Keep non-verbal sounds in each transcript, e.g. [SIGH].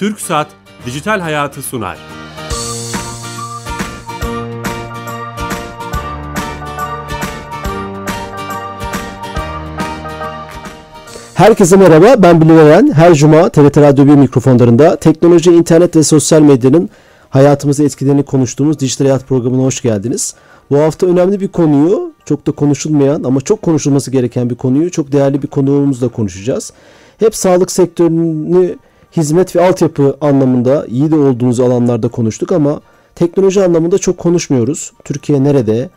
Türk Saat Dijital Hayatı sunar. Herkese merhaba, ben Bilal. Her cuma TRT Radyo 1 mikrofonlarında teknoloji, internet ve sosyal medyanın hayatımızı etkilerini konuştuğumuz Dijital Hayat programına hoş geldiniz. Bu hafta önemli bir konuyu, çok da konuşulmayan ama çok konuşulması gereken bir konuyu çok değerli bir konuğumuzla konuşacağız. Hep sağlık sektörünü hizmet ve altyapı anlamında iyi de olduğunuz alanlarda konuştuk ama teknoloji anlamında çok konuşmuyoruz. Türkiye nerede,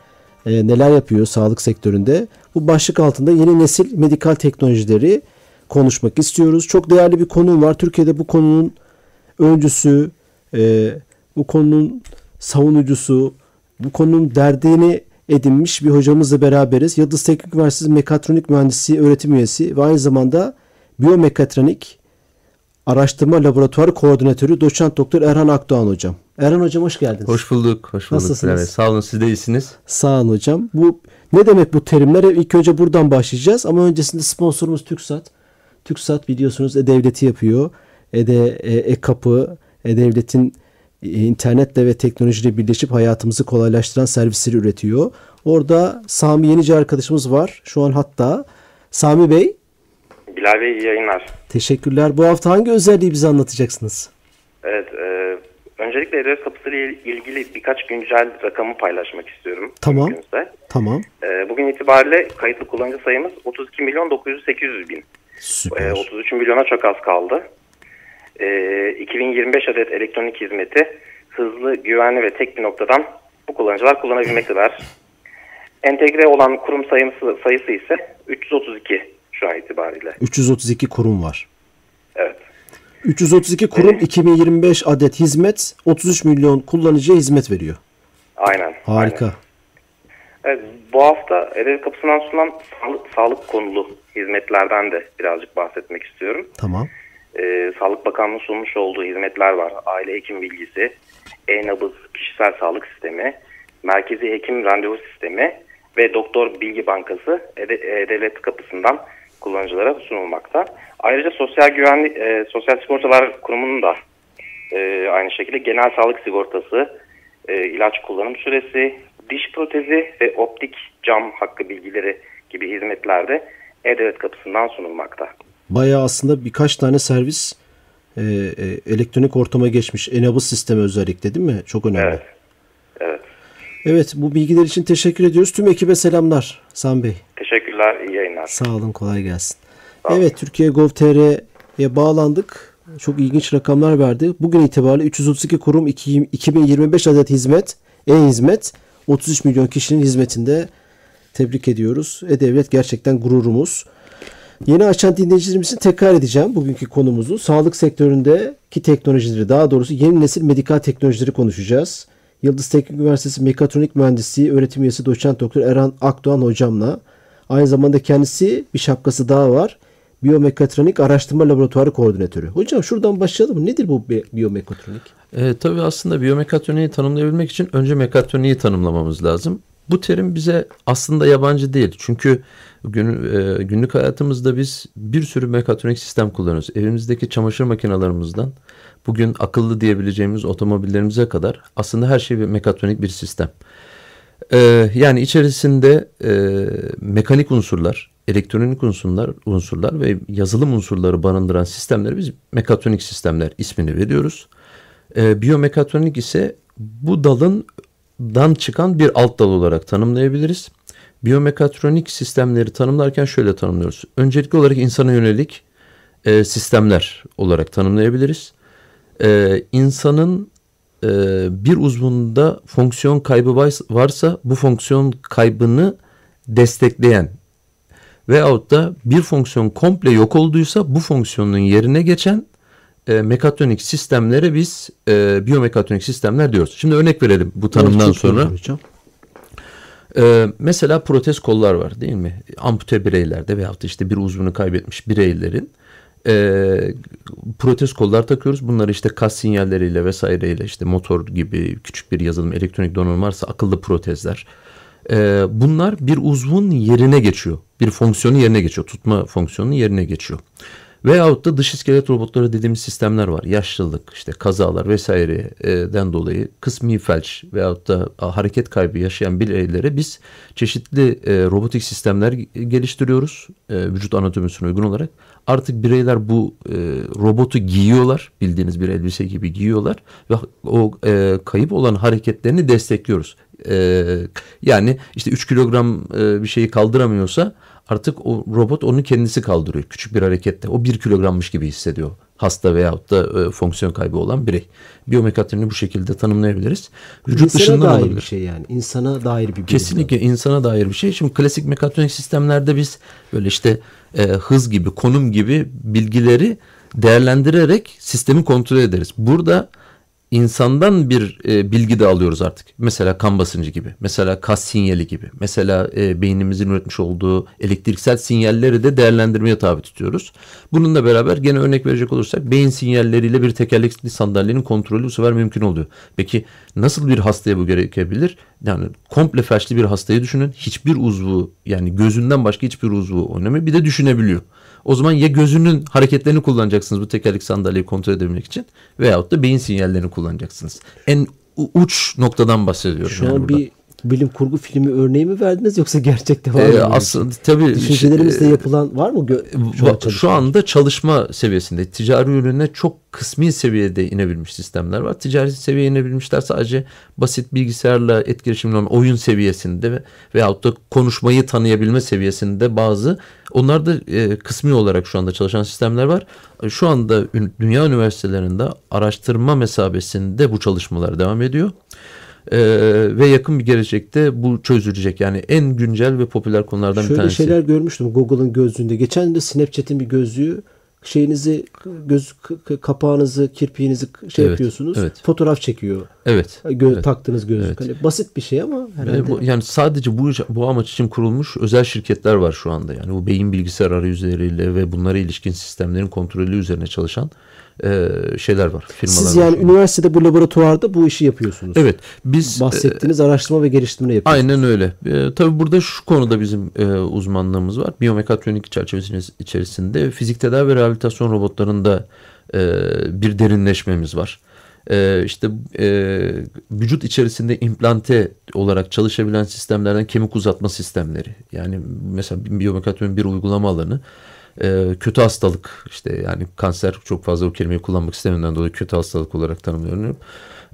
e, neler yapıyor sağlık sektöründe? Bu başlık altında yeni nesil medikal teknolojileri konuşmak istiyoruz. Çok değerli bir konum var. Türkiye'de bu konunun öncüsü, e, bu konunun savunucusu, bu konunun derdini edinmiş bir hocamızla beraberiz. Yıldız Teknik Üniversitesi Mekatronik Mühendisi öğretim üyesi ve aynı zamanda biyomekatronik araştırma laboratuvarı koordinatörü doçent doktor Erhan Akdoğan hocam. Erhan hocam hoş geldiniz. Hoş bulduk. Hoş bulduk. Nasılsınız? Evet, sağ olun siz de iyisiniz. Sağ olun hocam. Bu ne demek bu terimler? İlk önce buradan başlayacağız ama öncesinde sponsorumuz TürkSat. TürkSat biliyorsunuz e-devleti yapıyor. E-de, e, e-kapı, e-devletin e, internetle ve teknolojiyle birleşip hayatımızı kolaylaştıran servisleri üretiyor. Orada Sami Yenici arkadaşımız var. Şu an hatta. Sami Bey Bilal Bey iyi yayınlar. teşekkürler. Bu hafta hangi özelliği bize anlatacaksınız? Evet, e, öncelikle E-Devlet Kapısı ile ilgili birkaç güncel rakamı paylaşmak istiyorum. Tamam. mümkünse. Tamam. E, bugün itibariyle kayıtlı kullanıcı sayımız 32 milyon 900 800 bin. Süper. E, 33 milyona çok az kaldı. E, 2025 adet elektronik hizmeti hızlı, güvenli ve tek bir noktadan bu kullanıcılar kullanabilmektedir. [LAUGHS] Entegre olan kurum sayısı, sayısı ise 332 şu an itibariyle. 332 kurum var. Evet. 332 kurum 2025 adet hizmet 33 milyon kullanıcıya hizmet veriyor. Aynen. Harika. aynen. Evet, bu hafta Edev Kapısı'ndan sunulan sağlık, sağlık konulu hizmetlerden de birazcık bahsetmek istiyorum. Tamam. Ee, Sağlık Bakanlığı sunmuş olduğu hizmetler var. Aile hekim bilgisi, e-nabız kişisel sağlık sistemi, merkezi hekim randevu sistemi ve doktor bilgi bankası Ede- E-Devlet Kapısı'ndan kullanıcılara sunulmakta. Ayrıca Sosyal Güvenlik e, Sosyal Sigortalar Kurumu'nun da e, aynı şekilde genel sağlık sigortası, e, ilaç kullanım süresi, diş protezi ve optik cam hakkı bilgileri gibi hizmetler de E-Devlet kapısından sunulmakta. Bayağı aslında birkaç tane servis e, e, elektronik ortama geçmiş. Enabız sistemi özellikle değil mi? Çok önemli. Evet. Evet. Evet bu bilgiler için teşekkür ediyoruz. Tüm ekibe selamlar Sam Bey. Teşekkürler, iyi yayınlar. Sağ olun kolay gelsin. olun. Evet Türkiye Gov.tr'ye bağlandık. Çok ilginç rakamlar verdi. Bugün itibariyle 332 kurum 2 2025 adet hizmet, e-hizmet 33 milyon kişinin hizmetinde tebrik ediyoruz. E-Devlet gerçekten gururumuz. Yeni açan dinleyicilerimiz için tekrar edeceğim bugünkü konumuzu. Sağlık sektöründeki teknolojileri daha doğrusu yeni nesil medikal teknolojileri konuşacağız. Yıldız Teknik Üniversitesi Mekatronik Mühendisliği öğretim üyesi doçent doktor Erhan Akdoğan hocamla aynı zamanda kendisi bir şapkası daha var. Biyomekatronik Araştırma Laboratuvarı Koordinatörü. Hocam şuradan başlayalım? Nedir bu bi- biyomekatronik? E, tabii aslında biyomekatroniği tanımlayabilmek için önce mekatroniği tanımlamamız lazım. Bu terim bize aslında yabancı değil. Çünkü gün, e, günlük hayatımızda biz bir sürü mekatronik sistem kullanıyoruz. Evimizdeki çamaşır makinalarımızdan bugün akıllı diyebileceğimiz otomobillerimize kadar aslında her şey bir mekatronik bir sistem. Ee, yani içerisinde e, mekanik unsurlar, elektronik unsurlar, unsurlar ve yazılım unsurları barındıran sistemleri biz mekatronik sistemler ismini veriyoruz. Ee, biyomekatronik ise bu dalın dan çıkan bir alt dal olarak tanımlayabiliriz. Biyomekatronik sistemleri tanımlarken şöyle tanımlıyoruz. Öncelikli olarak insana yönelik e, sistemler olarak tanımlayabiliriz. Ee, insanın e, bir uzvunda fonksiyon kaybı var- varsa bu fonksiyon kaybını destekleyen veyahut da bir fonksiyon komple yok olduysa bu fonksiyonun yerine geçen e, mekatronik sistemlere biz e, biyomekatronik sistemler diyoruz. Şimdi örnek verelim bu tanımdan Evet, sonra. Ee, mesela protez kollar var değil mi? Ampute bireylerde veyahut da işte bir uzvunu kaybetmiş bireylerin e, protez kollar takıyoruz. Bunları işte kas sinyalleriyle vesaireyle işte motor gibi küçük bir yazılım elektronik donanım varsa akıllı protezler. E, bunlar bir uzvun yerine geçiyor. Bir fonksiyonu yerine geçiyor. Tutma fonksiyonunun yerine geçiyor. Veyahut da dış iskelet robotları dediğimiz sistemler var. Yaşlılık, işte kazalar vesaireden dolayı kısmi felç veyahut da hareket kaybı yaşayan bireylere biz çeşitli e, robotik sistemler geliştiriyoruz. E, vücut anatomisine uygun olarak. Artık bireyler bu e, robotu giyiyorlar. Bildiğiniz bir elbise gibi giyiyorlar. Ve o kayıp olan hareketlerini destekliyoruz. Yani işte 3 kilogram bir şeyi kaldıramıyorsa artık o robot onu kendisi kaldırıyor küçük bir harekette. O bir kilogrammış gibi hissediyor hasta veyahut da e, fonksiyon kaybı olan birey. Biyomekatrini bu şekilde tanımlayabiliriz. Vücut insana dışından dair olabilir. bir şey yani. İnsana dair bir bilim. Kesinlikle tabii. insana dair bir şey. Şimdi klasik mekatronik sistemlerde biz böyle işte e, hız gibi, konum gibi bilgileri değerlendirerek sistemi kontrol ederiz. Burada insandan bir e, bilgi de alıyoruz artık. Mesela kan basıncı gibi, mesela kas sinyali gibi, mesela e, beynimizin üretmiş olduğu elektriksel sinyalleri de değerlendirmeye tabi tutuyoruz. Bununla beraber gene örnek verecek olursak beyin sinyalleriyle bir tekerlekli sandalyenin kontrolü bu sefer mümkün oluyor. Peki nasıl bir hastaya bu gerekebilir? Yani komple felçli bir hastayı düşünün. Hiçbir uzvu yani gözünden başka hiçbir uzvu oynamıyor. Bir de düşünebiliyor. O zaman ya gözünün hareketlerini kullanacaksınız bu tekerlek sandalyeyi kontrol edebilmek için veyahut da beyin sinyallerini kullanacaksınız. En uç noktadan bahsediyorum. Şu yani an burada. bir bilim kurgu filmi örneği mi verdiniz yoksa gerçekte var ee, mı? Aslında tabii düşüncelerimizde yapılan var mı? Şu, şu anda çalışma seviyesinde ticari ürüne çok kısmi seviyede inebilmiş sistemler var. Ticari seviyeye inebilmişler sadece basit bilgisayarla etkileşimli olan oyun seviyesinde ve veyahut da konuşmayı tanıyabilme seviyesinde bazı onlar da e, kısmi olarak şu anda çalışan sistemler var. Şu anda dünya üniversitelerinde araştırma mesabesinde bu çalışmalar devam ediyor. Ee, ve yakın bir gelecekte bu çözülecek. Yani en güncel ve popüler konulardan Şöyle bir tanesi. Şöyle şeyler görmüştüm Google'ın gözlüğünde. Geçen de Snapchat'in bir gözlüğü şeyinizi göz kapağınızı kirpiğinizi şey evet, yapıyorsunuz evet. fotoğraf çekiyor. Evet. Gö evet. taktığınız gözlük. Evet. Hani basit bir şey ama herhalde. Bu, yani sadece bu bu amaç için kurulmuş özel şirketler var şu anda. Yani bu beyin bilgisayar arayüzleriyle ve bunlara ilişkin sistemlerin kontrolü üzerine çalışan e, şeyler var. Firmalar Siz yani var. üniversitede bu laboratuvarda bu işi yapıyorsunuz. Evet. Biz bahsettiğiniz e, araştırma ve geliştirme yapıyorsunuz. Aynen öyle. E, tabii burada şu konuda bizim e, uzmanlığımız var. Biyomekatronik çerçevesinin içerisinde fizik tedavi ve rehabilitasyon robotlarında e, bir derinleşmemiz var. E, işte e, vücut içerisinde implante olarak çalışabilen sistemlerden kemik uzatma sistemleri. Yani mesela biyomekatronik bir uygulama alanı e, kötü hastalık işte yani kanser çok fazla o kelimeyi kullanmak istemediğimden dolayı kötü hastalık olarak tanımlıyorum.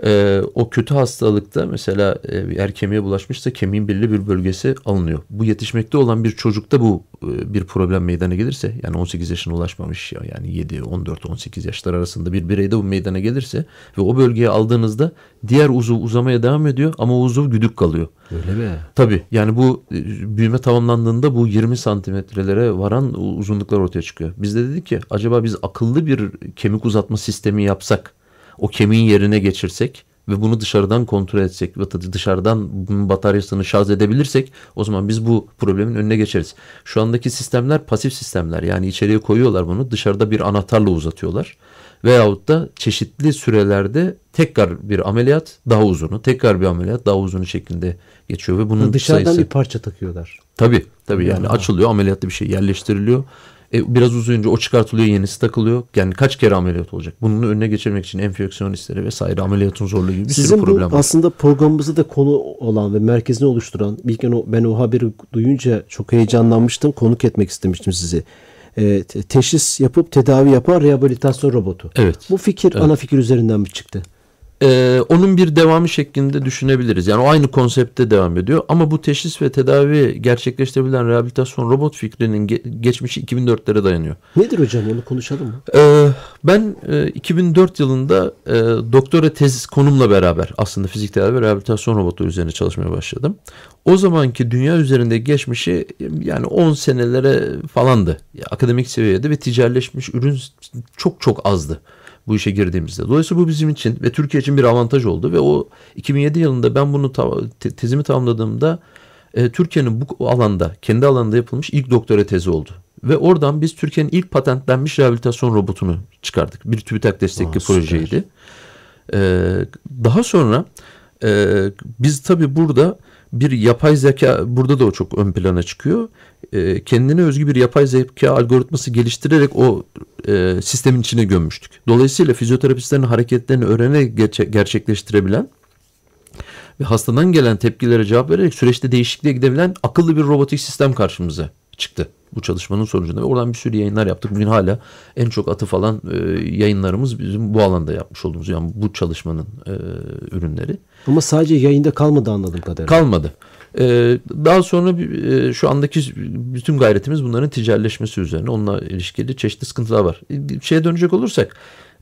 E, o kötü hastalıkta mesela e, eğer kemiğe bulaşmışsa kemiğin belli bir bölgesi alınıyor. Bu yetişmekte olan bir çocukta bu e, bir problem meydana gelirse yani 18 yaşına ulaşmamış ya yani 7, 14, 18 yaşlar arasında bir bireyde bu meydana gelirse ve o bölgeye aldığınızda diğer uzuv uzamaya devam ediyor ama uzuv güdük kalıyor. Öyle mi? Tabii yani bu e, büyüme tamamlandığında bu 20 santimetrelere varan uzunluklar ortaya çıkıyor. Biz de dedik ki acaba biz akıllı bir kemik uzatma sistemi yapsak o kemiğin yerine geçirsek ve bunu dışarıdan kontrol etsek ve dışarıdan bunun bataryasını şarj edebilirsek o zaman biz bu problemin önüne geçeriz. Şu andaki sistemler pasif sistemler yani içeriye koyuyorlar bunu dışarıda bir anahtarla uzatıyorlar. Veyahut da çeşitli sürelerde tekrar bir ameliyat daha uzunu, tekrar bir ameliyat daha uzunu şeklinde geçiyor ve bunun dışarıdan sayısı... bir parça takıyorlar. Tabii tabii yani ya. açılıyor ameliyatlı bir şey yerleştiriliyor e, biraz uzayınca o çıkartılıyor yenisi takılıyor. Yani kaç kere ameliyat olacak? Bunun önüne geçirmek için enfeksiyonistleri vesaire ameliyatın zorluğu gibi bir Sizin sürü problem bu var. aslında programımızda da konu olan ve merkezini oluşturan bir o, ben o haberi duyunca çok heyecanlanmıştım. Konuk etmek istemiştim sizi. E, teşhis yapıp tedavi yapan rehabilitasyon robotu. Evet. Bu fikir evet. ana fikir üzerinden mi çıktı? Ee, onun bir devamı şeklinde düşünebiliriz. Yani o aynı konsepte devam ediyor. Ama bu teşhis ve tedavi gerçekleştirebilen rehabilitasyon robot fikrinin ge- geçmişi 2004'lere dayanıyor. Nedir hocam onu konuşalım mı? Ee, ben e, 2004 yılında e, doktora tez konumla beraber aslında fizik tedavi ve rehabilitasyon robotu üzerine çalışmaya başladım. O zamanki dünya üzerinde geçmişi yani 10 senelere falandı. Akademik seviyede ve ticaretleşmiş ürün çok çok azdı bu işe girdiğimizde. Dolayısıyla bu bizim için ve Türkiye için bir avantaj oldu ve o 2007 yılında ben bunu te, tezimi tamamladığımda e, Türkiye'nin bu alanda kendi alanında yapılmış ilk doktora tezi oldu. Ve oradan biz Türkiye'nin ilk patentlenmiş rehabilitasyon robotunu çıkardık. Bir TÜBİTAK destekli Aa, projeydi. Ee, daha sonra e, biz tabii burada bir yapay zeka burada da o çok ön plana çıkıyor. E, kendine özgü bir yapay zeka algoritması geliştirerek o e, sistemin içine gömmüştük. Dolayısıyla fizyoterapistlerin hareketlerini öğrenerek gerçek, gerçekleştirebilen ve hastadan gelen tepkilere cevap vererek süreçte değişikliğe gidebilen akıllı bir robotik sistem karşımıza çıktı bu çalışmanın sonucunda ve oradan bir sürü yayınlar yaptık. Bugün hala en çok atıf alan e, yayınlarımız bizim bu alanda yapmış olduğumuz yani bu çalışmanın e, ürünleri. Ama sadece yayında kalmadı anladığım kadarıyla. Kalmadı. Ee, daha sonra e, şu andaki bütün gayretimiz bunların ticaretleşmesi üzerine. Onunla ilişkili çeşitli sıkıntılar var. Şeye dönecek olursak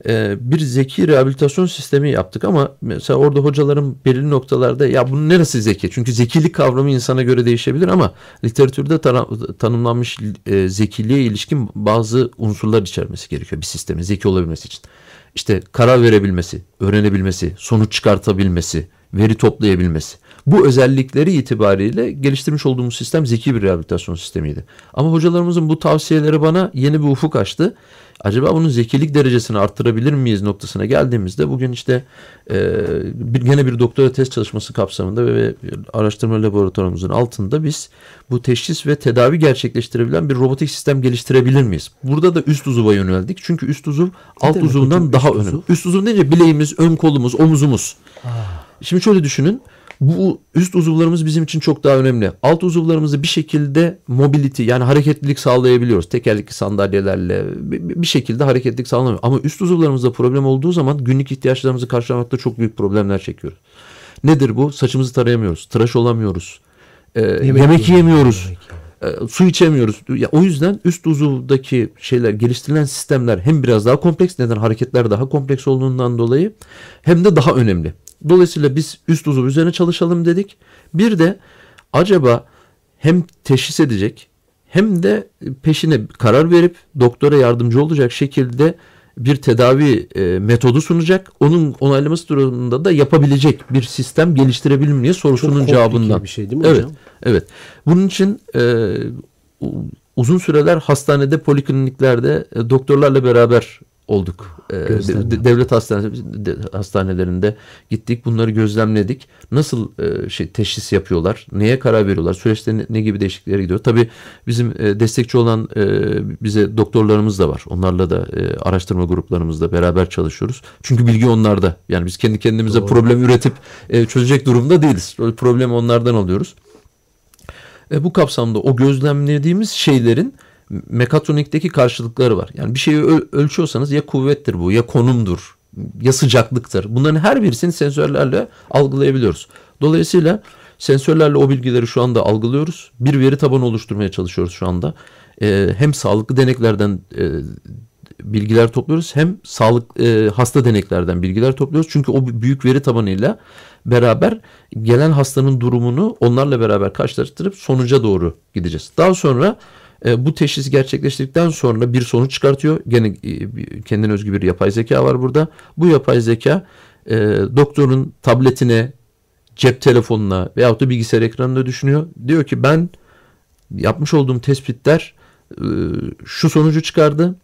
e, bir zeki rehabilitasyon sistemi yaptık ama mesela orada hocaların belirli noktalarda ya bunun neresi zeki? Çünkü zekilik kavramı insana göre değişebilir ama literatürde tanımlanmış e, zekiliğe ilişkin bazı unsurlar içermesi gerekiyor bir sistemin zeki olabilmesi için. İşte karar verebilmesi, öğrenebilmesi, sonuç çıkartabilmesi, veri toplayabilmesi. Bu özellikleri itibariyle geliştirmiş olduğumuz sistem zeki bir rehabilitasyon sistemiydi. Ama hocalarımızın bu tavsiyeleri bana yeni bir ufuk açtı. Acaba bunun zekilik derecesini arttırabilir miyiz noktasına geldiğimizde bugün işte e, bir, gene bir doktora test çalışması kapsamında ve, ve araştırma laboratuvarımızın altında biz bu teşhis ve tedavi gerçekleştirebilen bir robotik sistem geliştirebilir miyiz? Burada da üst uzuva yöneldik. Çünkü üst uzuv alt uzuvundan daha önemli. Üst uzuv deyince bileğimiz, ön kolumuz, omuzumuz. Ah. Şimdi şöyle düşünün. Bu üst uzuvlarımız bizim için çok daha önemli. Alt uzuvlarımızı bir şekilde mobility yani hareketlilik sağlayabiliyoruz. Tekerlekli sandalyelerle bir şekilde hareketlilik sağlanıyor. Ama üst uzuvlarımızda problem olduğu zaman günlük ihtiyaçlarımızı karşılamakta çok büyük problemler çekiyoruz. Nedir bu? Saçımızı tarayamıyoruz, tıraş olamıyoruz, e, yemek, yemek yiyemiyoruz. Yemek e, su içemiyoruz. Ya, o yüzden üst uzuvdaki şeyler geliştirilen sistemler hem biraz daha kompleks neden hareketler daha kompleks olduğundan dolayı hem de daha önemli. Dolayısıyla biz üst uzuv üzerine çalışalım dedik. Bir de acaba hem teşhis edecek hem de peşine karar verip doktora yardımcı olacak şekilde bir tedavi e, metodu sunacak. Onun onaylaması durumunda da yapabilecek bir sistem geliştirebilir mi diye sorusunun Çok cevabından. bir şey değil mi evet, hocam? Evet. Bunun için e, uzun süreler hastanede, polikliniklerde e, doktorlarla beraber olduk. Ee, devlet hastanelerinde gittik, bunları gözlemledik. Nasıl e, şey teşhis yapıyorlar, neye karar veriyorlar, süreçte ne, ne gibi değişikliklere gidiyor. Tabii bizim e, destekçi olan e, bize doktorlarımız da var. Onlarla da e, araştırma gruplarımızda beraber çalışıyoruz. Çünkü bilgi onlarda. Yani biz kendi kendimize Doğru. problem üretip e, çözecek durumda değiliz. Problemi onlardan alıyoruz. E, bu kapsamda o gözlemlediğimiz şeylerin mekatronikteki karşılıkları var. Yani bir şeyi öl- ölçüyorsanız ya kuvvettir bu ya konumdur ya sıcaklıktır. Bunların her birisini sensörlerle algılayabiliyoruz. Dolayısıyla sensörlerle o bilgileri şu anda algılıyoruz. Bir veri tabanı oluşturmaya çalışıyoruz şu anda. Ee, hem sağlıklı deneklerden e, bilgiler topluyoruz hem sağlık e, hasta deneklerden bilgiler topluyoruz. Çünkü o büyük veri tabanıyla beraber gelen hastanın durumunu onlarla beraber karşılaştırıp sonuca doğru gideceğiz. Daha sonra e, bu teşhis gerçekleştirdikten sonra bir sonuç çıkartıyor. Gene e, kendine özgü bir yapay zeka var burada. Bu yapay zeka e, doktorun tabletine, cep telefonuna veyahut da bilgisayar ekranına düşünüyor. Diyor ki ben yapmış olduğum tespitler e, şu sonucu çıkardı.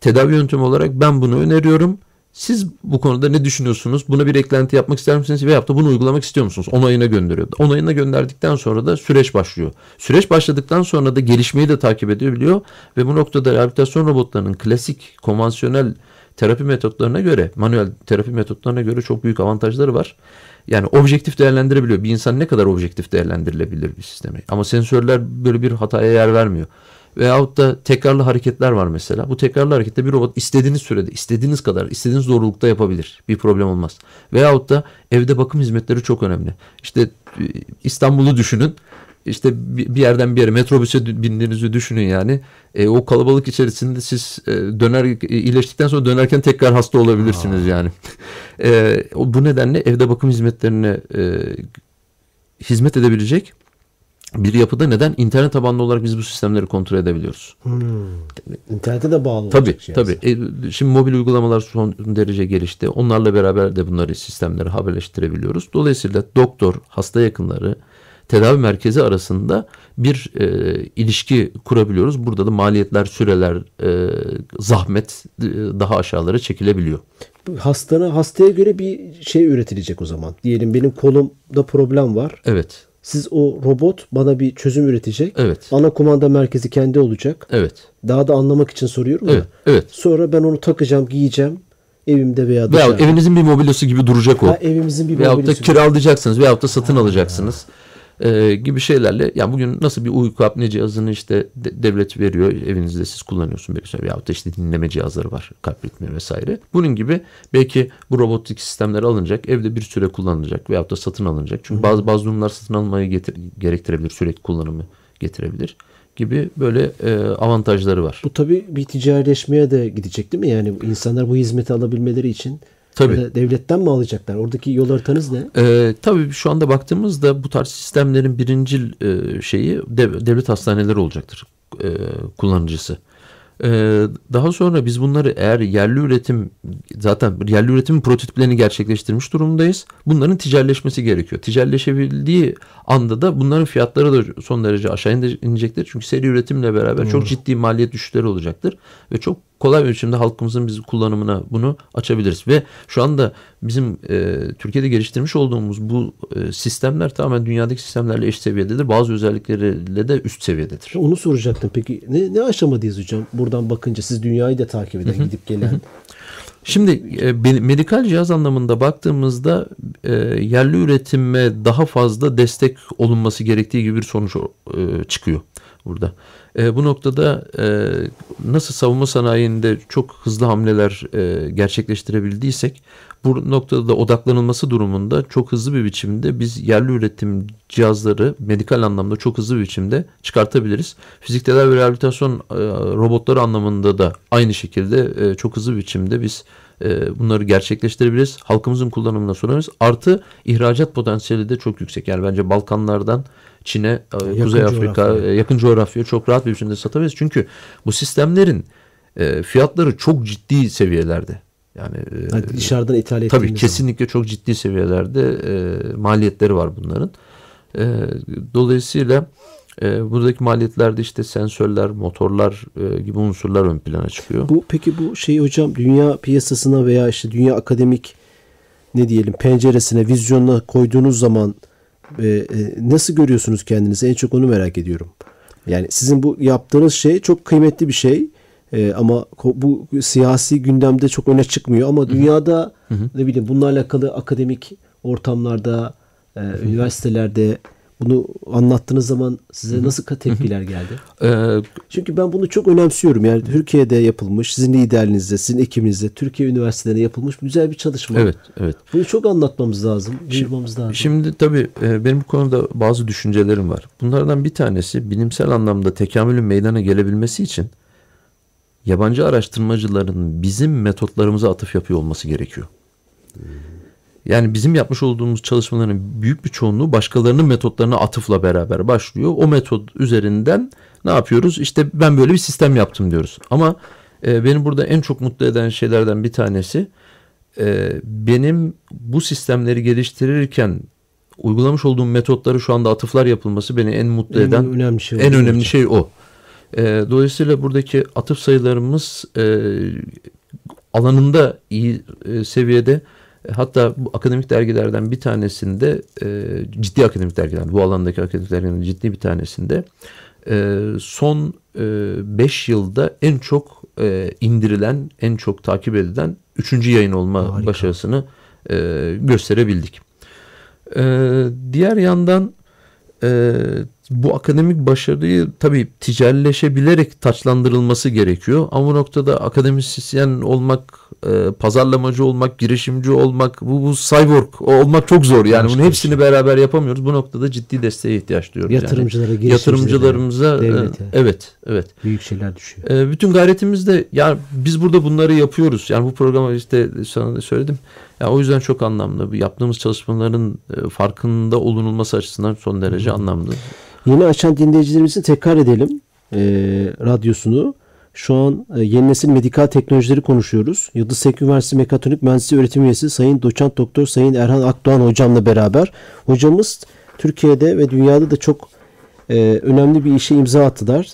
Tedavi yöntemi olarak ben bunu öneriyorum. Siz bu konuda ne düşünüyorsunuz? Buna bir eklenti yapmak ister misiniz? Veyahut da bunu uygulamak istiyor musunuz? Onayına gönderiyor. Onayına gönderdikten sonra da süreç başlıyor. Süreç başladıktan sonra da gelişmeyi de takip edebiliyor. Ve bu noktada rehabilitasyon robotlarının klasik, konvansiyonel terapi metotlarına göre, manuel terapi metotlarına göre çok büyük avantajları var. Yani objektif değerlendirebiliyor. Bir insan ne kadar objektif değerlendirilebilir bir sistemi. Ama sensörler böyle bir hataya yer vermiyor. Veyahut da tekrarlı hareketler var mesela. Bu tekrarlı harekette bir robot istediğiniz sürede, istediğiniz kadar, istediğiniz doğrulukta yapabilir. Bir problem olmaz. Veyahut da evde bakım hizmetleri çok önemli. İşte e, İstanbul'u düşünün. İşte bir yerden bir yere metrobüse bindiğinizi düşünün yani. E, o kalabalık içerisinde siz e, döner iyileştikten sonra dönerken tekrar hasta olabilirsiniz Aa. yani. [LAUGHS] E, bu nedenle evde bakım hizmetlerine e, hizmet edebilecek bir yapıda neden internet tabanlı olarak biz bu sistemleri kontrol edebiliyoruz. Hmm. İnternete de bağlı tabii, olacak. Tabii e, şimdi mobil uygulamalar son derece gelişti. Onlarla beraber de bunları sistemleri haberleştirebiliyoruz. Dolayısıyla doktor, hasta yakınları, tedavi merkezi arasında bir e, ilişki kurabiliyoruz. Burada da maliyetler, süreler, e, zahmet e, daha aşağılara çekilebiliyor. Hastana hastaya göre bir şey üretilecek o zaman. Diyelim benim kolumda problem var. Evet Siz o robot bana bir çözüm üretecek. Evet. Ana kumanda merkezi kendi olacak. Evet. Daha da anlamak için soruyorum Evet. da. Evet. Sonra ben onu takacağım, giyeceğim evimde veya Veya dışarıda. evinizin bir mobilyası gibi duracak o. Ha, evimizin bir Veyahut da mobilyası. kiralayacaksınız veyahut da satın alacaksınız. Ee, gibi şeylerle yani bugün nasıl bir uyku apne cihazını işte de- devlet veriyor evinizde siz kullanıyorsun belki veyahut da işte dinleme cihazları var kalp ritmi vesaire. Bunun gibi belki bu robotik sistemler alınacak evde bir süre kullanılacak veyahut da satın alınacak. Çünkü bazı bazı durumlar satın almayı getir, gerektirebilir sürekli kullanımı getirebilir gibi böyle e, avantajları var. Bu tabii bir ticarileşmeye de gidecek değil mi? Yani insanlar bu hizmeti alabilmeleri için Tabii. ya da devletten mi alacaklar? Oradaki yol haritanız ne? Ee, tabii şu anda baktığımızda bu tarz sistemlerin birincil e, şeyi dev- devlet hastaneleri olacaktır e, kullanıcısı. Ee, daha sonra biz bunları eğer yerli üretim zaten yerli üretimin prototiplerini gerçekleştirmiş durumdayız. Bunların ticaretleşmesi gerekiyor. Ticaretleşebildiği anda da bunların fiyatları da son derece aşağı inecektir. Çünkü seri üretimle beraber çok ciddi maliyet düşüşleri olacaktır ve çok kolay biçimde halkımızın biz kullanımına bunu açabiliriz ve şu anda bizim e, Türkiye'de geliştirmiş olduğumuz bu e, sistemler tamamen dünyadaki sistemlerle eş seviyededir. Bazı özellikleriyle de üst seviyededir. Onu soracaktım. Peki ne, ne aşamadayız hocam? Buradan bakınca siz dünyayı da takip eden, gidip gelen. Şimdi e, medikal cihaz anlamında baktığımızda e, yerli üretime daha fazla destek olunması gerektiği gibi bir sonuç e, çıkıyor burada. E, bu noktada e, nasıl savunma sanayinde çok hızlı hamleler e, gerçekleştirebildiysek bu noktada da odaklanılması durumunda çok hızlı bir biçimde biz yerli üretim cihazları medikal anlamda çok hızlı bir biçimde çıkartabiliriz. Fizik tedavi ve rehabilitasyon e, robotları anlamında da aynı şekilde e, çok hızlı bir biçimde biz e, bunları gerçekleştirebiliriz. Halkımızın kullanımına sunarız. Artı ihracat potansiyeli de çok yüksek. Yani bence Balkanlardan Çin'e, e, Kuzey Afrika, coğrafyaya. e, yakın coğrafyaya çok rahat bir biçimde satabiliriz. Çünkü bu sistemlerin e, fiyatları çok ciddi seviyelerde. Yani Hani dışarıdan ithal ettiğimiz Tabii zaman. kesinlikle çok ciddi seviyelerde maliyetleri var bunların. Dolayısıyla buradaki maliyetlerde işte sensörler, motorlar gibi unsurlar ön plana çıkıyor. Bu peki bu şey hocam dünya piyasasına veya işte dünya akademik ne diyelim penceresine, vizyonuna koyduğunuz zaman e, nasıl görüyorsunuz kendinizi? En çok onu merak ediyorum. Yani sizin bu yaptığınız şey çok kıymetli bir şey. E, ama bu siyasi gündemde çok öne çıkmıyor ama dünyada ne bileyim bununla alakalı akademik ortamlarda, e, üniversitelerde bunu anlattığınız zaman size nasıl tepkiler geldi? E, Çünkü ben bunu çok önemsiyorum. Yani Türkiye'de yapılmış, sizin liderliğinizde, sizin ekibinizde, Türkiye üniversitelerinde yapılmış güzel bir çalışma. evet, evet. Bunu çok anlatmamız lazım, duyurmamız lazım. Şimdi tabii e, benim bu konuda bazı düşüncelerim var. Bunlardan bir tanesi bilimsel anlamda tekamülün meydana gelebilmesi için yabancı araştırmacıların bizim metotlarımıza atıf yapıyor olması gerekiyor. Yani bizim yapmış olduğumuz çalışmaların büyük bir çoğunluğu başkalarının metotlarına atıfla beraber başlıyor. O metot üzerinden ne yapıyoruz? İşte ben böyle bir sistem yaptım diyoruz. Ama e, beni burada en çok mutlu eden şeylerden bir tanesi e, benim bu sistemleri geliştirirken uygulamış olduğum metotları şu anda atıflar yapılması beni en mutlu En eden önemli şey en önemli şey o. E, dolayısıyla buradaki atıf sayılarımız e, alanında iyi e, seviyede. E, Hatta bu akademik dergilerden bir tanesinde e, ciddi akademik dergiler bu alandaki akademik dergilerin ciddi bir tanesinde e, son 5 yılda en çok e, indirilen en çok takip edilen 3. yayın olma Harika. başarısını e, gösterebildik. E, diğer yandan e, bu akademik başarıyı tabii ticarileşebilerek taçlandırılması gerekiyor. Ama bu noktada akademisyen olmak, e, pazarlamacı olmak, girişimci olmak, bu, bu cyborg olmak çok zor. Yani Başka bunun hepsini beraber yapamıyoruz. Bu noktada ciddi desteğe ihtiyaç duyuyoruz. yani. Yatırımcılara, girişimcilere, yatırımcılarımıza e, devlete. evet, evet. Büyük şeyler düşüyor. E, bütün gayretimizde yani biz burada bunları yapıyoruz. Yani bu programı işte sana da söyledim. Yani o yüzden çok anlamlı. Yaptığımız çalışmaların e, farkında olunulması açısından son derece anlamlı. Yeni açan dinleyicilerimizin tekrar edelim e, radyosunu. Şu an e, yeni nesil medikal teknolojileri konuşuyoruz. Yıldız Teknik Üniversitesi Mekatronik Mühendisliği Öğretim Üyesi Sayın Doçent Doktor Sayın Erhan Akdoğan hocamla beraber. Hocamız Türkiye'de ve dünyada da çok e, önemli bir işe imza attılar.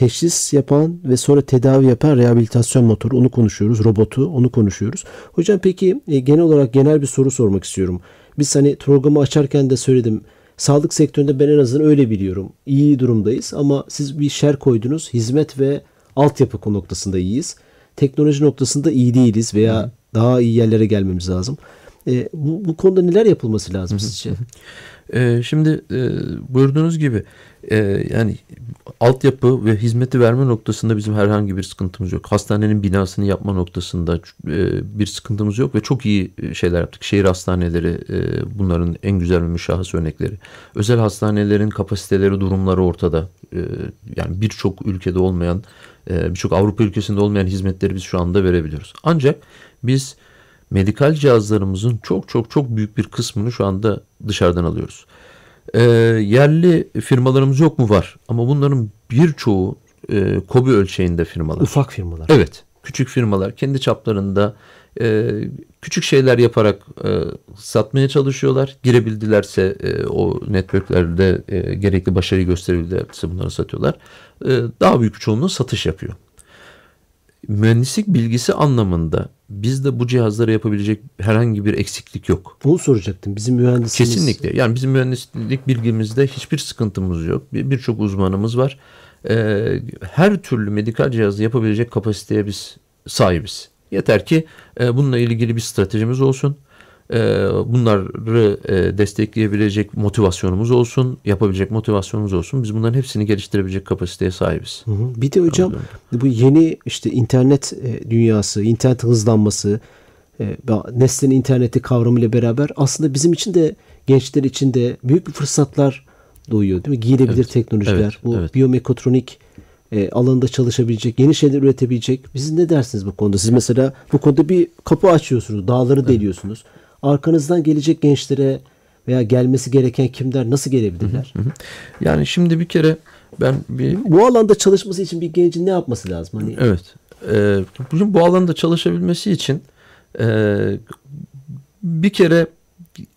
Teşhis yapan ve sonra tedavi yapan rehabilitasyon motoru onu konuşuyoruz. Robotu onu konuşuyoruz. Hocam peki e, genel olarak genel bir soru sormak istiyorum. Biz hani programı açarken de söyledim. Sağlık sektöründe ben en azından öyle biliyorum. İyi durumdayız ama siz bir şer koydunuz. Hizmet ve altyapı noktasında iyiyiz. Teknoloji noktasında iyi değiliz veya Hı. daha iyi yerlere gelmemiz lazım. E, bu, bu konuda neler yapılması lazım sizce? E, şimdi e, buyurduğunuz gibi e, yani altyapı ve hizmeti verme noktasında bizim herhangi bir sıkıntımız yok. Hastanenin binasını yapma noktasında e, bir sıkıntımız yok ve çok iyi şeyler yaptık. Şehir hastaneleri e, bunların en güzel ve müşahhas örnekleri. Özel hastanelerin kapasiteleri, durumları ortada. E, yani birçok ülkede olmayan, e, birçok Avrupa ülkesinde olmayan hizmetleri biz şu anda verebiliyoruz. Ancak biz medikal cihazlarımızın çok çok çok büyük bir kısmını şu anda dışarıdan alıyoruz. E, yerli firmalarımız yok mu? Var. Ama bunların birçoğu e, kobi ölçeğinde firmalar. Ufak firmalar. Evet. Küçük firmalar kendi çaplarında e, küçük şeyler yaparak e, satmaya çalışıyorlar. Girebildilerse e, o networklerde e, gerekli başarıyı gösterebildilerse bunları satıyorlar. E, daha büyük çoğunluğu satış yapıyor mühendislik bilgisi anlamında bizde bu cihazları yapabilecek herhangi bir eksiklik yok. Bunu soracaktım. Bizim mühendisimiz... Kesinlikle. Yani bizim mühendislik bilgimizde hiçbir sıkıntımız yok. Birçok bir uzmanımız var. Ee, her türlü medikal cihazı yapabilecek kapasiteye biz sahibiz. Yeter ki e, bununla ilgili bir stratejimiz olsun. Ee, bunları e, destekleyebilecek motivasyonumuz olsun, yapabilecek motivasyonumuz olsun. Biz bunların hepsini geliştirebilecek kapasiteye sahibiz. Hı hı. Bir de hocam bu yeni işte internet e, dünyası, internet hızlanması, e, nesnenin interneti kavramıyla beraber aslında bizim için de gençler için de büyük bir fırsatlar doğuyor değil mi? Giyilebilir evet. teknolojiler, evet. bu evet. biyomekatronik e, alanında çalışabilecek, yeni şeyler üretebilecek. Siz ne dersiniz bu konuda? Siz mesela bu konuda bir kapı açıyorsunuz, dağları evet. Arkanızdan gelecek gençlere veya gelmesi gereken kimler nasıl gelebilirler? Hı hı. Yani şimdi bir kere ben bir... Bu alanda çalışması için bir gencin ne yapması lazım? Hani... Evet. E, bu alanda çalışabilmesi için e, bir kere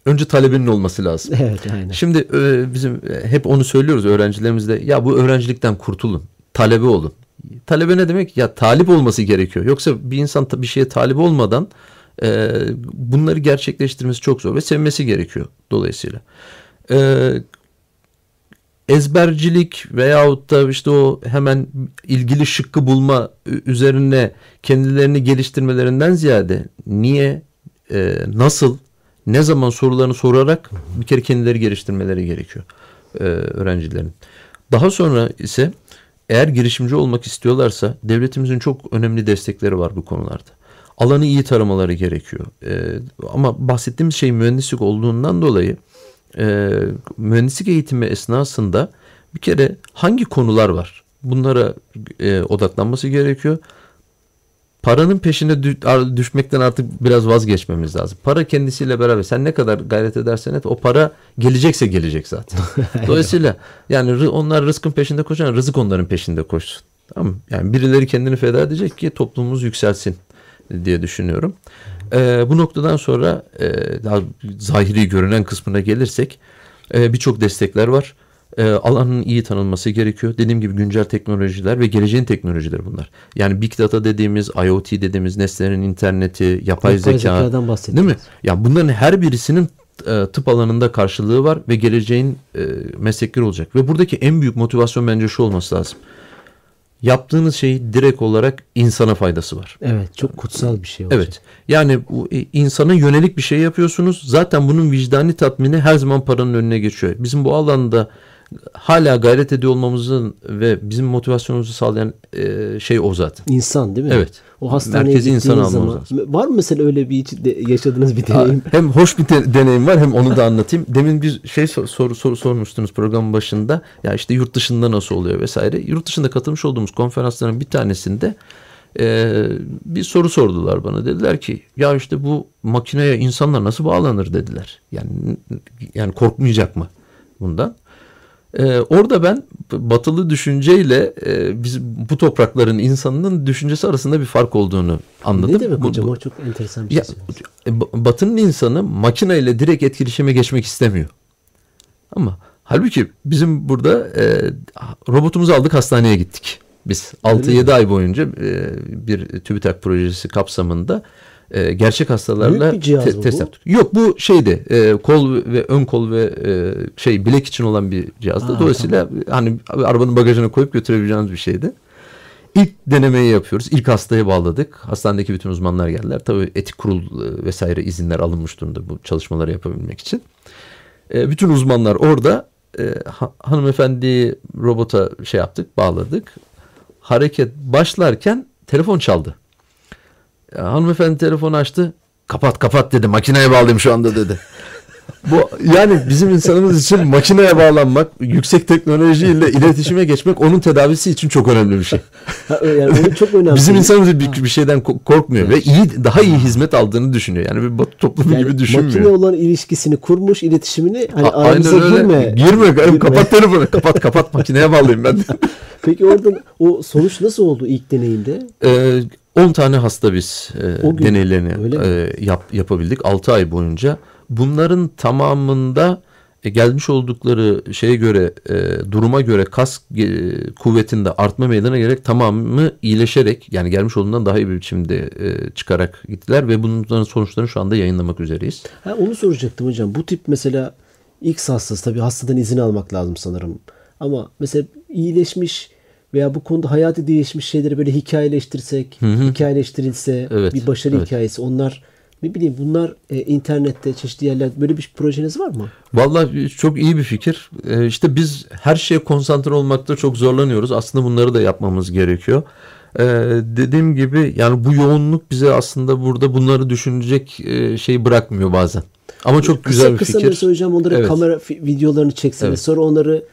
önce talebinin olması lazım. [LAUGHS] Evet aynen. Şimdi e, bizim e, hep onu söylüyoruz öğrencilerimizle. Ya bu öğrencilikten kurtulun. Talebe olun. Talebe ne demek? Ya talip olması gerekiyor. Yoksa bir insan bir şeye talip olmadan e, bunları gerçekleştirmesi çok zor ve sevmesi gerekiyor dolayısıyla. E, ezbercilik veyahut da işte o hemen ilgili şıkkı bulma üzerine kendilerini geliştirmelerinden ziyade niye, e, nasıl, ne zaman sorularını sorarak bir kere kendileri geliştirmeleri gerekiyor e, öğrencilerin. Daha sonra ise eğer girişimci olmak istiyorlarsa devletimizin çok önemli destekleri var bu konularda alanı iyi taramaları gerekiyor. E, ama bahsettiğimiz şey mühendislik olduğundan dolayı e, mühendislik eğitimi esnasında bir kere hangi konular var? Bunlara e, odaklanması gerekiyor. Paranın peşine düşmekten artık biraz vazgeçmemiz lazım. Para kendisiyle beraber sen ne kadar gayret edersen et o para gelecekse gelecek zaten. [LAUGHS] Dolayısıyla yani onlar rızkın peşinde koşan rızık onların peşinde koşsun. Tamam Yani birileri kendini feda edecek ki toplumumuz yükselsin diye düşünüyorum. E, bu noktadan sonra e, daha zahiri görünen kısmına gelirsek e, birçok destekler var. E, alanın iyi tanınması gerekiyor. Dediğim gibi güncel teknolojiler ve geleceğin teknolojileri bunlar. Yani Big Data dediğimiz, IoT dediğimiz nesnelerin interneti, yapay, yapay zeka. zekadan bahsediyoruz. Değil mi? Ya bunların her birisinin e, tıp alanında karşılığı var ve geleceğin e, meslekleri olacak. Ve buradaki en büyük motivasyon bence şu olması lazım yaptığınız şey direkt olarak insana faydası var. Evet çok kutsal bir şey olacak. Evet yani bu e, insana yönelik bir şey yapıyorsunuz. Zaten bunun vicdani tatmini her zaman paranın önüne geçiyor. Bizim bu alanda hala gayret ediyor olmamızın ve bizim motivasyonumuzu sağlayan e, şey o zaten. İnsan değil mi? Evet. O hastaneye Merkezi insan zaman var mı mesela öyle bir yaşadığınız bir deneyim? Hem hoş bir de, deneyim var hem onu da anlatayım. Demin bir şey soru soru sormuştunuz programın başında. Ya işte yurt dışında nasıl oluyor vesaire. Yurt dışında katılmış olduğumuz konferansların bir tanesinde e, bir soru sordular bana. Dediler ki ya işte bu makineye insanlar nasıl bağlanır dediler. Yani yani korkmayacak mı bundan? Ee, orada ben batılı düşünceyle e, biz bu toprakların insanının düşüncesi arasında bir fark olduğunu anladım. Ne demek bu, hocam o çok enteresan bir ya, şey. E, batının insanı makineyle direkt etkileşime geçmek istemiyor. Ama halbuki bizim burada e, robotumuzu aldık hastaneye gittik. Biz 6-7 ay boyunca e, bir TÜBİTAK projesi kapsamında e, gerçek hastalarla Büyük bir cihaz te- test yaptık. Yok bu şeydi e, kol ve ön kol ve e, şey bilek için olan bir cihazdı. Aa, Dolayısıyla hani arabanın bagajına koyup götürebileceğiniz bir şeydi. İlk denemeyi yapıyoruz. İlk hastaya bağladık. Hastanedeki bütün uzmanlar geldiler. Tabii etik kurul e, vesaire izinler alınmış durumda bu çalışmaları yapabilmek için. E, bütün uzmanlar orada e, ha- hanımefendiyi robota şey yaptık, bağladık. Hareket başlarken telefon çaldı. Ya, hanımefendi telefonu açtı. Kapat kapat dedi. Makineye bağlayayım şu anda dedi. Bu yani bizim insanımız için makineye bağlanmak, yüksek teknolojiyle iletişime geçmek onun tedavisi için çok önemli bir şey. Yani onu çok önemli. Bizim insanımız bir, bir şeyden ko- korkmuyor ve iyi daha iyi hizmet aldığını düşünüyor. Yani bir batı toplumu yani gibi düşünmüyor. makine olan ilişkisini kurmuş, iletişimini hani A- aramıza öyle. girme. Girme. Girme. Kapat telefonu. Kapat kapat makineye bağlayayım ben. [LAUGHS] Peki oradan o sonuç nasıl oldu ilk deneyimde? Ee, 10 tane hasta biz e, gün, deneylerini e, yap, yapabildik 6 ay boyunca. Bunların tamamında e, gelmiş oldukları şeye göre e, duruma göre kas e, kuvvetinde artma meydana gerek tamamı iyileşerek yani gelmiş olduğundan daha iyi bir biçimde e, çıkarak gittiler ve bunların sonuçlarını şu anda yayınlamak üzereyiz. Ha, onu soracaktım hocam. Bu tip mesela X hastası tabii hastadan izin almak lazım sanırım. Ama mesela iyileşmiş veya bu konuda hayatı değişmiş şeyleri böyle hikayeleştirsek, hikayeleştirilse Evet, bir başarı evet. hikayesi onlar ne bileyim bunlar e, internette çeşitli yerlerde böyle bir projeniz var mı? Vallahi çok iyi bir fikir. Ee, işte biz her şeye konsantre olmakta çok zorlanıyoruz. Aslında bunları da yapmamız gerekiyor. Ee, dediğim gibi yani bu yoğunluk bize aslında burada bunları düşünecek e, şey bırakmıyor bazen. Ama çok güzel kısa, bir kısa fikir. mesela hocam onları Evet. kamera videolarını çekseniz Evet. sonra onları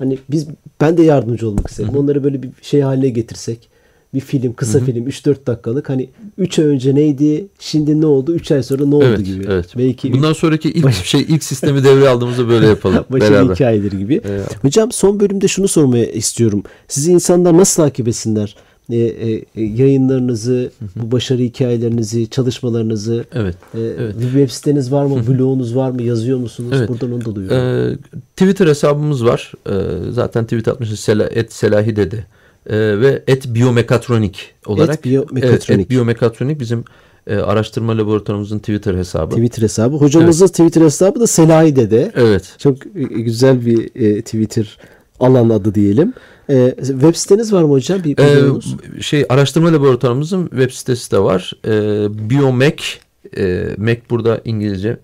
hani biz ben de yardımcı olmak isterim. Onları böyle bir şey haline getirsek. Bir film, kısa film 3-4 dakikalık hani 3 ay önce neydi, şimdi ne oldu, 3 ay sonra ne oldu Evet, gibi. evet. Belki Bundan sonraki ilk şey ilk sistemi devreye aldığımızda böyle [LAUGHS] yapalım başarı beraber. hikayeleri gibi. Evet. Hocam son bölümde şunu sormaya istiyorum. Sizi insanlar nasıl takip etsinler? E, e, yayınlarınızı, bu başarı hikayelerinizi, çalışmalarınızı. Evet. e, evet. Bir web siteniz var mı? Blogunuz var mı? Yazıyor musunuz? Evet. Buradan onu da duyuyorum. Ee, Twitter hesabımız var. Ee, zaten tweet atmışız. Sela, et Selahi dedi. Ee, ve et biyomekatronik olarak. Et Biyomekatronik. Evet, et biyomekatronik bizim e, araştırma laboratuvarımızın Twitter hesabı. Twitter hesabı. Hocamızın Twitter hesabı da Selahi Dede. Evet. Çok e, güzel bir e, Twitter alan adı diyelim. E, web siteniz var mı hocam? Bir blogunuz? şey araştırma laboratuvarımızın web sitesi de var. Ee, Biomek e, Mac burada İngilizce e,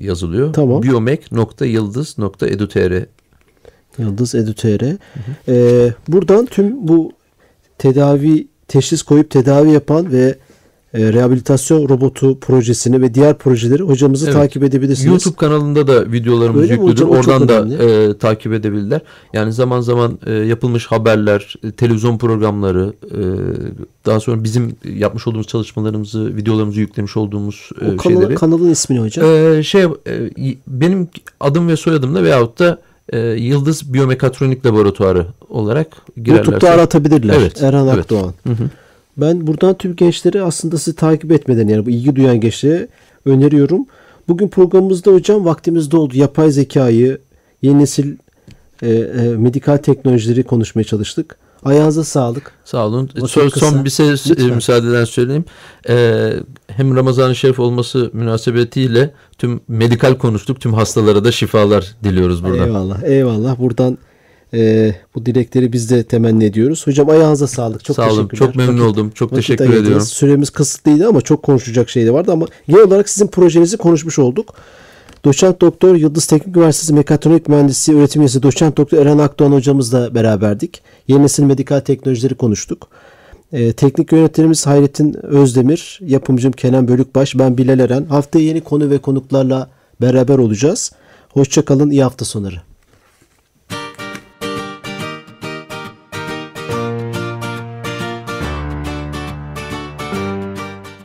yazılıyor. Tamam. Biomek.yıldız.edu.tr Yıldız Edu.tr. Ee, buradan tüm bu tedavi teşhis koyup tedavi yapan ve e, rehabilitasyon robotu projesini ve diğer projeleri hocamızı Evet. takip edebilirsiniz. YouTube kanalında da videolarımız Öyle yüklüdür. hocam? Oradan da e, takip edebilirler. Yani zaman zaman e, yapılmış haberler, e, televizyon programları, e, daha sonra bizim yapmış olduğumuz çalışmalarımızı, videolarımızı yüklemiş olduğumuz e, o kanal, şeyleri. kanalın ismi ne hocam? E, şey e, benim adım ve soyadımla veyahut da e, Yıldız Biyomekatronik Laboratuvarı olarak girerlerse. YouTube'da aratabilirler. Evet, Erhan evet. Akdoğan. Ben buradan tüm gençleri aslında sizi takip etmeden yani bu ilgi duyan gençlere öneriyorum. Bugün programımızda hocam vaktimiz doldu. Yapay zekayı, yeni nesil e, e, medikal teknolojileri konuşmaya çalıştık. Ayağınıza sağlık. Sağ olun. Vakit Son, kısa. son bir şey Lütfen. e, müsaadeden söyleyeyim. Ee, hem Ramazan-ı Şerif olması münasebetiyle tüm medikal konuştuk. Tüm hastalara da şifalar diliyoruz buradan. Eyvallah. Eyvallah. Buradan e, bu dilekleri biz de temenni ediyoruz. Hocam ayağınıza sağlık. Çok Sağ olun. teşekkürler. Çok memnun Vakit- oldum. Çok vakit teşekkür ayırdınız. ediyorum. Süremiz kısıtlıydı ama çok konuşacak şey de vardı ama genel olarak sizin projenizi konuşmuş olduk. Doçent Doktor Yıldız Teknik Üniversitesi Mekatronik Mühendisliği Öğretim Üyesi Doçent Doktor Eren Akdoğan hocamızla beraberdik. Yeni nesil medikal teknolojileri konuştuk. Ee, teknik yönetmenimiz Hayrettin Özdemir, yapımcım Kenan Bölükbaş, ben Bilal Eren. Haftaya yeni konu ve konuklarla beraber olacağız. Hoşçakalın, iyi hafta sonları.